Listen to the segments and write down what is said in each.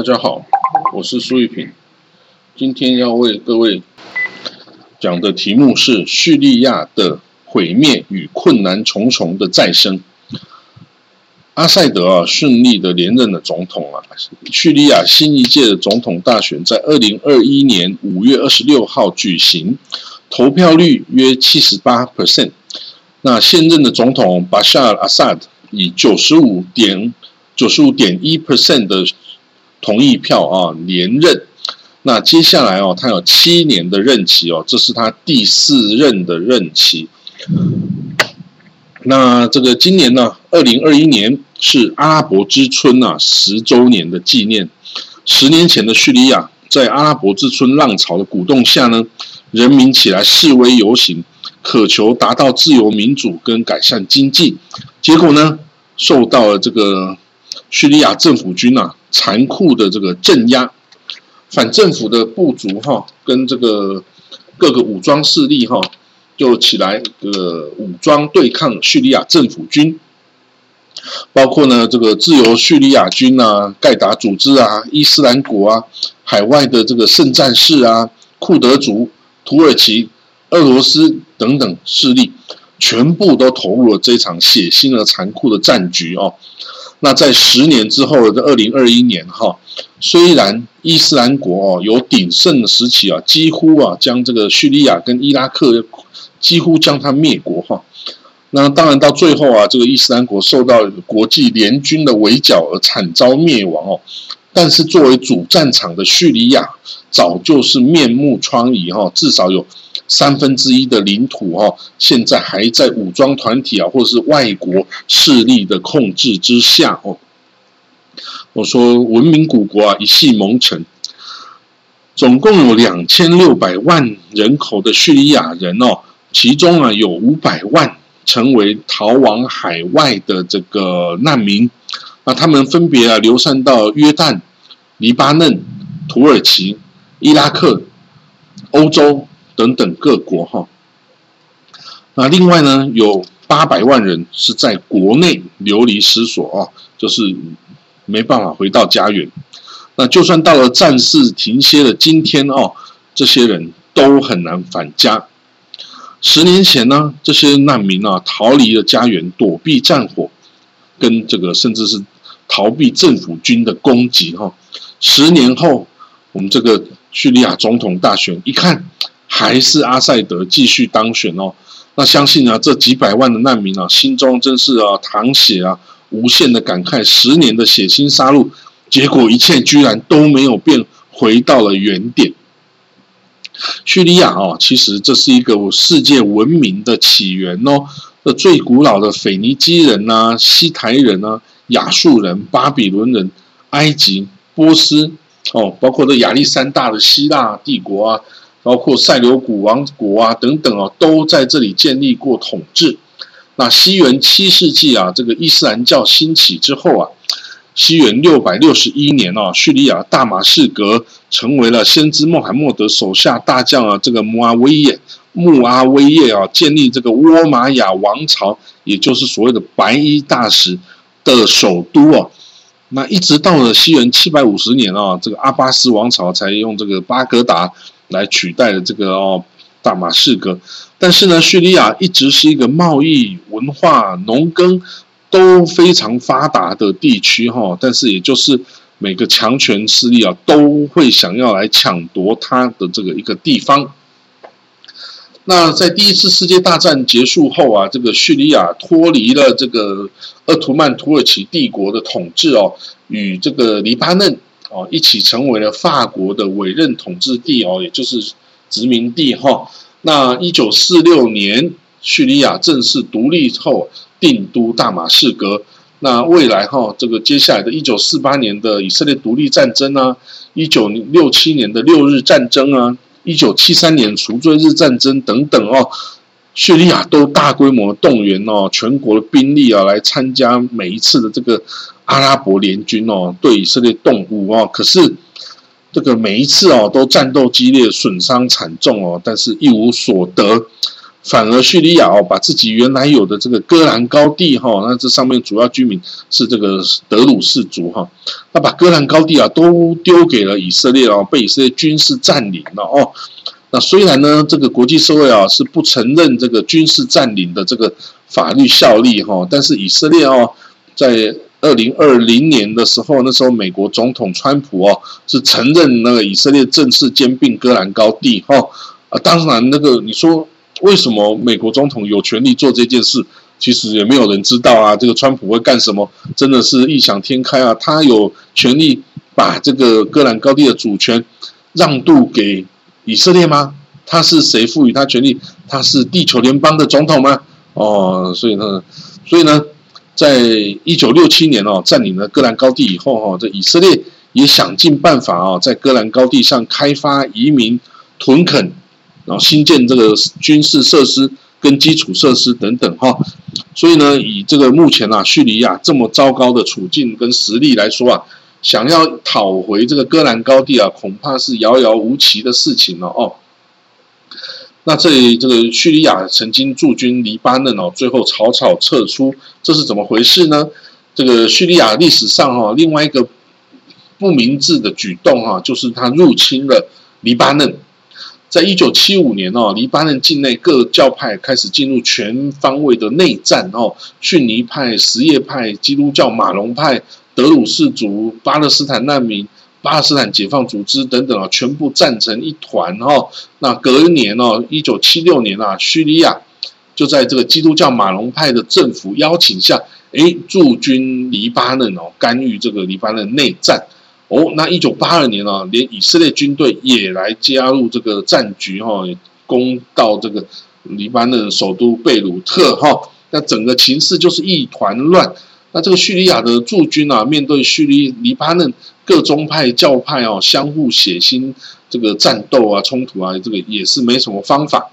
大家好，我是苏玉平。今天要为各位讲的题目是叙利亚的毁灭与困难重重的再生。阿塞德啊，顺利的连任了总统啊。叙利亚新一届的总统大选在二零二一年五月二十六号举行，投票率约七十八 percent。那现任的总统巴沙尔·阿萨德以九十五点九十五点一 percent 的同意票啊连任，那接下来哦，他有七年的任期哦，这是他第四任的任期。那这个今年呢，二零二一年是阿拉伯之春啊十周年的纪念。十年前的叙利亚，在阿拉伯之春浪潮的鼓动下呢，人民起来示威游行，渴求达到自由民主跟改善经济，结果呢，受到了这个叙利亚政府军啊。残酷的这个镇压，反政府的部族哈，跟这个各个武装势力哈，就起来这个武装对抗叙利亚政府军，包括呢这个自由叙利亚军啊、盖达组织啊、伊斯兰国啊、海外的这个圣战士啊、库德族、土耳其、俄罗斯等等势力，全部都投入了这场血腥而残酷的战局哦。那在十年之后的二零二一年哈，虽然伊斯兰国哦有鼎盛的时期啊，几乎啊将这个叙利亚跟伊拉克几乎将它灭国哈。那当然到最后啊，这个伊斯兰国受到国际联军的围剿而惨遭灭亡哦。但是作为主战场的叙利亚，早就是面目疮痍哈，至少有。三分之一的领土哈，现在还在武装团体啊，或者是外国势力的控制之下哦。我说文明古国啊，一系蒙尘。总共有两千六百万人口的叙利亚人哦，其中啊有五百万成为逃往海外的这个难民。那他们分别啊流散到约旦、黎巴嫩、土耳其、伊拉克、欧洲。等等各国哈，那另外呢，有八百万人是在国内流离失所啊，就是没办法回到家园。那就算到了战事停歇的今天哦，这些人都很难返家。十年前呢，这些难民啊逃离了家园，躲避战火，跟这个甚至是逃避政府军的攻击哈。十年后，我们这个叙利亚总统大选一看。还是阿塞德继续当选哦，那相信啊，这几百万的难民啊，心中真是啊淌血啊，无限的感慨，十年的血腥杀戮，结果一切居然都没有变，回到了原点。叙利亚哦，其实这是一个世界文明的起源哦，那最古老的腓尼基人呐、西台人啊、亚述人、巴比伦人、埃及、波斯哦，包括这亚历山大的希腊帝国啊。包括塞琉古王国啊等等啊，都在这里建立过统治。那西元七世纪啊，这个伊斯兰教兴起之后啊，西元六百六十一年啊，叙利亚大马士革成为了先知穆罕默德手下大将啊，这个穆阿威耶穆阿威耶啊，建立这个倭玛雅王朝，也就是所谓的白衣大使的首都啊。那一直到了西元七百五十年啊，这个阿巴斯王朝才用这个巴格达。来取代了这个哦，大马士革。但是呢，叙利亚一直是一个贸易、文化、农耕都非常发达的地区哈。但是，也就是每个强权势力啊，都会想要来抢夺它的这个一个地方。那在第一次世界大战结束后啊，这个叙利亚脱离了这个鄂图曼土耳其帝国的统治哦，与这个黎巴嫩。哦，一起成为了法国的委任统治地哦，也就是殖民地哈。那一九四六年，叙利亚正式独立后，定都大马士革。那未来哈，这个接下来的一九四八年的以色列独立战争啊，一九六七年的六日战争啊，一九七三年赎罪日战争等等哦，叙利亚都大规模动员哦，全国的兵力啊，来参加每一次的这个。阿拉伯联军哦，对以色列动武哦，可是这个每一次哦都战斗激烈，损伤惨重哦，但是一无所得。反而叙利亚哦，把自己原来有的这个戈兰高地哈，那这上面主要居民是这个德鲁士族哈，那把戈兰高地啊都丢给了以色列哦，被以色列军事占领了哦。那虽然呢，这个国际社会啊是不承认这个军事占领的这个法律效力哈，但是以色列哦，在二零二零年的时候，那时候美国总统川普哦是承认那个以色列正式兼并戈兰高地哈啊，当然那个你说。为什么美国总统有权利做这件事？其实也没有人知道啊。这个川普会干什么？真的是异想天开啊！他有权利把这个戈兰高地的主权让渡给以色列吗？他是谁赋予他权利？他是地球联邦的总统吗？哦，所以呢，所以呢，在一九六七年哦，占领了戈兰高地以后哈，这以色列也想尽办法哦，在戈兰高地上开发移民屯垦。然后新建这个军事设施跟基础设施等等哈，所以呢，以这个目前啊叙利亚这么糟糕的处境跟实力来说啊，想要讨回这个戈兰高地啊，恐怕是遥遥无期的事情了哦。那这里这个叙利亚曾经驻军黎巴嫩哦，最后草草撤出，这是怎么回事呢？这个叙利亚历史上哈，另外一个不明智的举动哈，就是他入侵了黎巴嫩。在一九七五年哦，黎巴嫩境内各教派开始进入全方位的内战哦，逊尼派、什叶派、基督教马龙派、德鲁士族、巴勒斯坦难民、巴勒斯坦解放组织等等啊，全部战成一团哦。那隔一年哦，一九七六年啊，叙利亚就在这个基督教马龙派的政府邀请下，哎，驻军黎巴嫩哦，干预这个黎巴嫩内战。哦，那一九八二年啊，连以色列军队也来加入这个战局哈，攻到这个黎巴嫩首都贝鲁特哈，那整个情势就是一团乱。那这个叙利亚的驻军啊，面对叙利黎巴嫩各宗派教派哦，相互血腥这个战斗啊、冲突啊，这个也是没什么方法。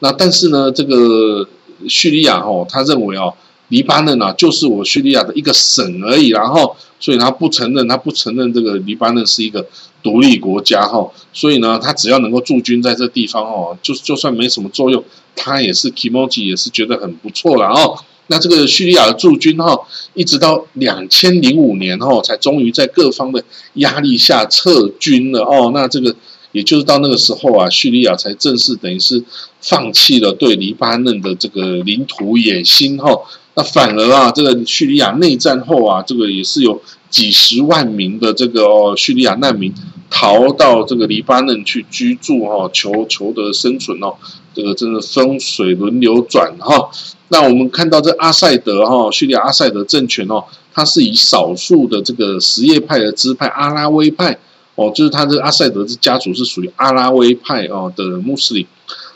那但是呢，这个叙利亚哈，他认为哦。黎巴嫩啊，就是我叙利亚的一个省而已，然后，所以他不承认，他不承认这个黎巴嫩是一个独立国家哈，所以呢，他只要能够驻军在这地方哦，就就算没什么作用，他也是 Kimoji 也是觉得很不错了哦。那这个叙利亚的驻军哈，一直到两千零五年哈，才终于在各方的压力下撤军了哦。那这个也就是到那个时候啊，叙利亚才正式等于是放弃了对黎巴嫩的这个领土野心哈。那反而啊，这个叙利亚内战后啊，这个也是有几十万名的这个哦叙利亚难民逃到这个黎巴嫩去居住哈，求求得生存哦。这个真的风水轮流转哈。那我们看到这阿塞德哈，叙利亚阿塞德政权哦，它是以少数的这个什叶派的支派阿拉维派哦，就是他这阿塞德这家族是属于阿拉维派哦的穆斯林。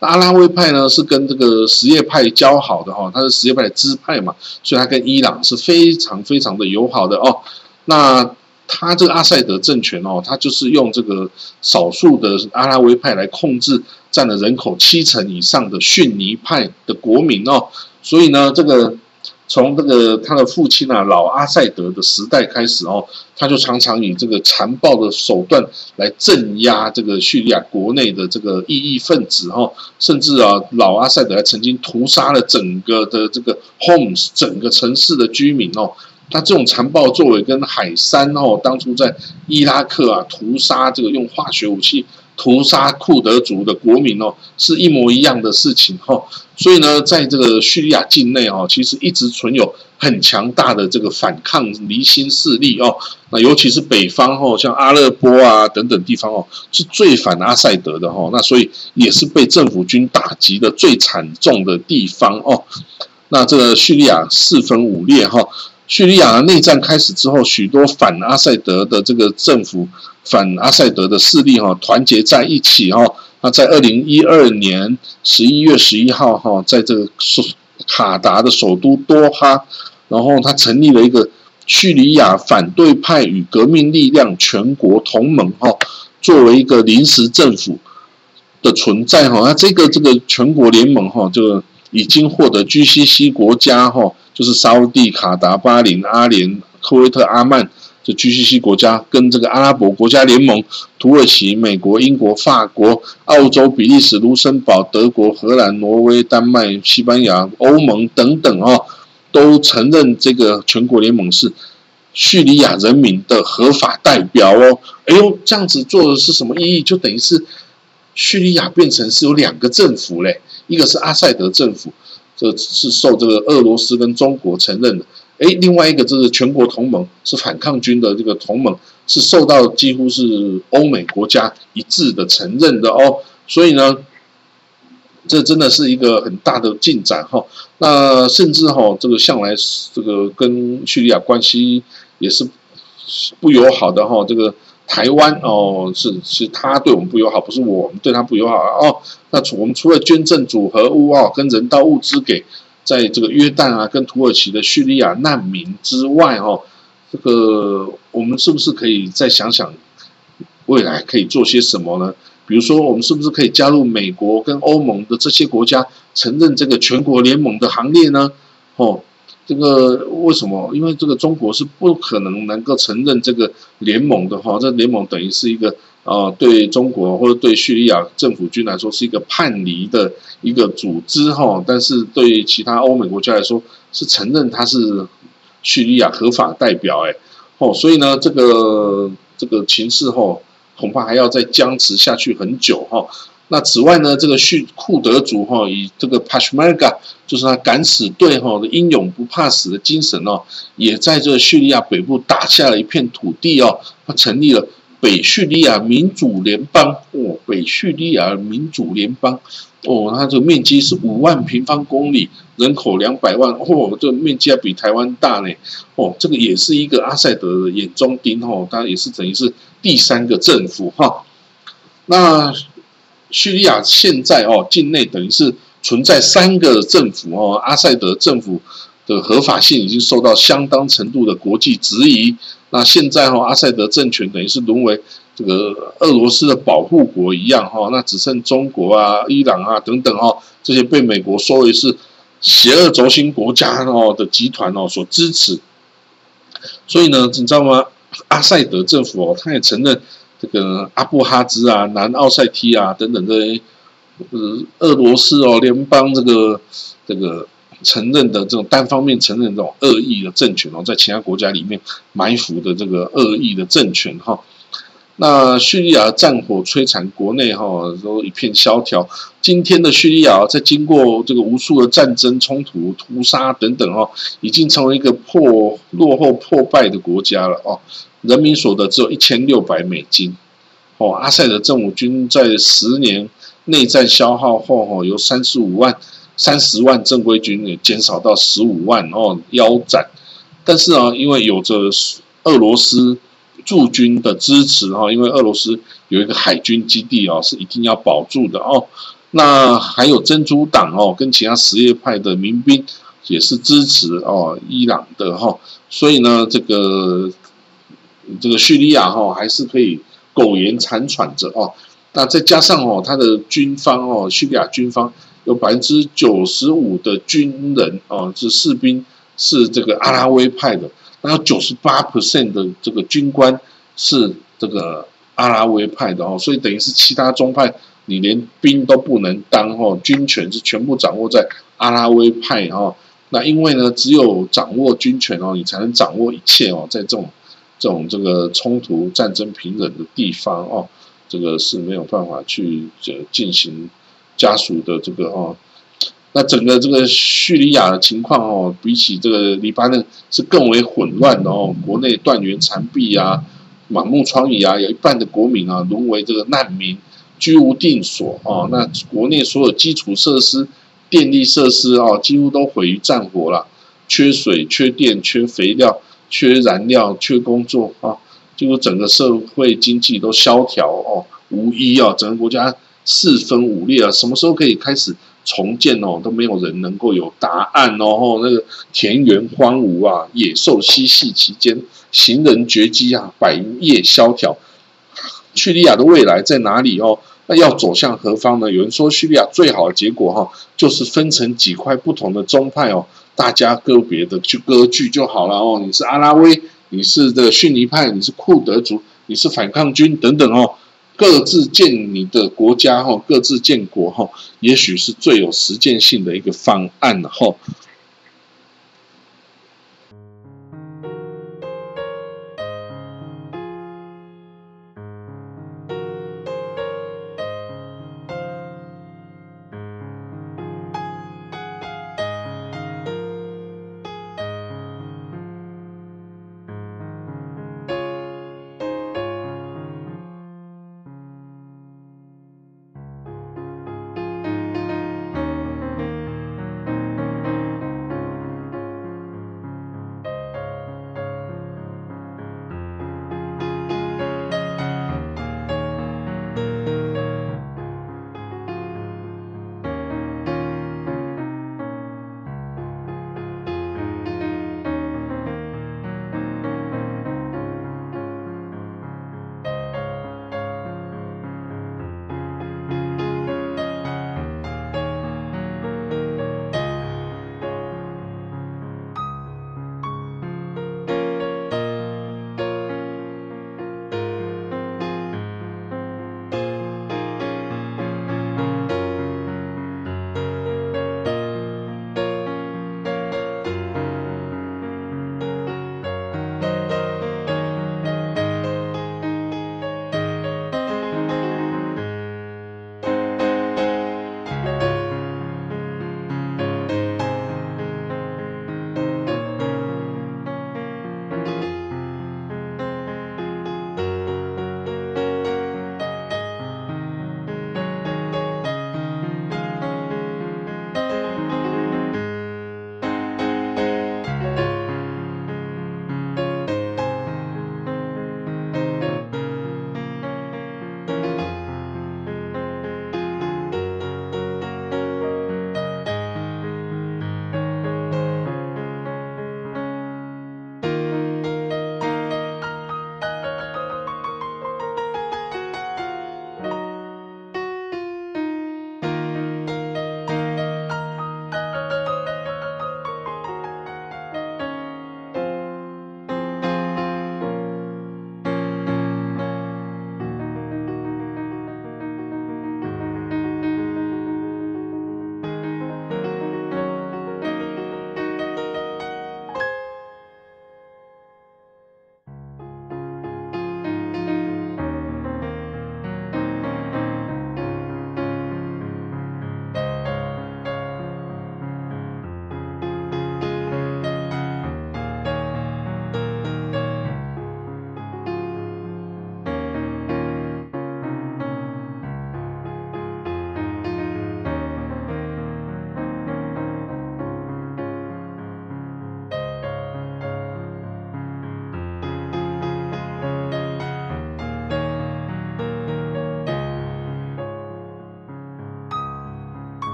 阿拉维派呢是跟这个什叶派交好的哈，他是什叶派的支派嘛，所以他跟伊朗是非常非常的友好的哦。那他这个阿塞德政权哦，他就是用这个少数的阿拉维派来控制占了人口七成以上的逊尼派的国民哦，所以呢这个。从这个他的父亲啊老阿塞德的时代开始哦，他就常常以这个残暴的手段来镇压这个叙利亚国内的这个异议分子哈，甚至啊老阿塞德还曾经屠杀了整个的这个 Homes 整个城市的居民哦，他这种残暴作为跟海山哦当初在伊拉克啊屠杀这个用化学武器。屠杀库德族的国民哦，是一模一样的事情哈。所以呢，在这个叙利亚境内哦，其实一直存有很强大的这个反抗离心势力哦。那尤其是北方哦，像阿勒颇啊等等地方哦，是最反阿塞德的哈。那所以也是被政府军打击的最惨重的地方哦。那这个叙利亚四分五裂哈。叙利亚内战开始之后，许多反阿塞德的这个政府、反阿塞德的势力哈，团结在一起哈。那在二零一二年十一月十一号哈，在这个卡达的首都多哈，然后他成立了一个叙利亚反对派与革命力量全国同盟哈，作为一个临时政府的存在哈。那这个这个全国联盟哈，就已经获得 GCC 国家哈。就是沙地、卡达、巴林、阿联、科威特、阿曼这 GCC 国家跟这个阿拉伯国家联盟，土耳其、美国、英国、法国、澳洲、比利时、卢森堡、德国、荷兰、挪威、丹麦、西班牙、欧盟等等哦，都承认这个全国联盟是叙利亚人民的合法代表哦。哎呦，这样子做的是什么意义？就等于是叙利亚变成是有两个政府嘞，一个是阿塞德政府，这是受这个俄罗斯跟中国承认的。哎，另外一个就是全国同盟是反抗军的这个同盟，是受到几乎是欧美国家一致的承认的哦。所以呢，这真的是一个很大的进展哈。那甚至哈，这个向来这个跟叙利亚关系也是不友好的哈。这个台湾哦，是是他对我们不友好，不是我们对他不友好哦。那除我们除了捐赠组合物啊，跟人道物资给。在这个约旦啊，跟土耳其的叙利亚难民之外，哦，这个我们是不是可以再想想未来可以做些什么呢？比如说，我们是不是可以加入美国跟欧盟的这些国家，承认这个全国联盟的行列呢？哦，这个为什么？因为这个中国是不可能能够承认这个联盟的哈，这联盟等于是一个。啊，对中国或者对叙利亚政府军来说是一个叛离的一个组织哈，但是对其他欧美国家来说是承认他是叙利亚合法代表哎，哦，所以呢，这个这个情势哈，恐怕还要再僵持下去很久哈。那此外呢，这个叙库德族哈，以这个 Peshmerga 就是他敢死队哈的英勇不怕死的精神哦，也在这叙利亚北部打下了一片土地哦，他成立了。北叙利亚民主联邦哦，北叙利亚民主联邦哦，它这个面积是五万平方公里，人口两百万哦，这面积要比台湾大呢哦，这个也是一个阿塞德的眼中钉哦，它也是等于是第三个政府哈。那叙利亚现在哦，境内等于是存在三个政府哦，阿塞德政府的合法性已经受到相当程度的国际质疑。那现在哈，阿塞德政权等于是沦为这个俄罗斯的保护国一样哈，那只剩中国啊、伊朗啊等等哈，这些被美国说为是邪恶轴心国家哦的集团哦所支持。所以呢，你知道吗？阿塞德政府哦，他也承认这个阿布哈兹啊、南奥塞梯啊等等这些呃俄罗斯哦联邦这个这个。承认的这种单方面承认这种恶意的政权哦，在其他国家里面埋伏的这个恶意的政权哈，那叙利亚战火摧残国内哈，都一片萧条。今天的叙利亚在经过这个无数的战争冲突、屠杀等等哈，已经成为一个破落后、破败的国家了哦。人民所得只有一千六百美金哦。阿塞德政府军在十年内战消耗后哈，有三十五万。三十万正规军也减少到十五万哦，腰斩。但是啊，因为有着俄罗斯驻军的支持哈，因为俄罗斯有一个海军基地哦，是一定要保住的哦。那还有珍珠党哦，跟其他什叶派的民兵也是支持哦伊朗的哈。所以呢，这个这个叙利亚哈还是可以苟延残喘着哦。那再加上哦，他的军方哦，叙利亚军方。有百分之九十五的军人哦，是士兵，是这个阿拉维派的，然后九十八 percent 的这个军官是这个阿拉维派的哦，所以等于是其他宗派你连兵都不能当哦，军权是全部掌握在阿拉维派哦。那因为呢，只有掌握军权哦，你才能掌握一切哦，在这种这种这个冲突战争平等的地方哦，这个是没有办法去呃进行。家属的这个哦，那整个这个叙利亚的情况哦，比起这个黎巴嫩是更为混乱的哦。国内断垣残壁啊，满目疮痍啊，有一半的国民啊沦为这个难民，居无定所哦。那国内所有基础设施、电力设施哦，几乎都毁于战火了，缺水、缺电、缺肥料、缺燃料、缺工作啊，结果整个社会经济都萧条哦，无一啊，整个国家。四分五裂啊！什么时候可以开始重建哦？都没有人能够有答案哦。那个田园荒芜啊，野兽嬉戏其间，行人绝迹啊，百业萧条。叙利亚的未来在哪里哦？那要走向何方呢？有人说叙利亚最好的结果哈，就是分成几块不同的宗派哦，大家个别的去割据就好了哦。你是阿拉威，你是这个逊尼派，你是库德族，你是反抗军等等哦，各自建你的国家哦，各自建国哦，也许是最有实践性的一个方案哈。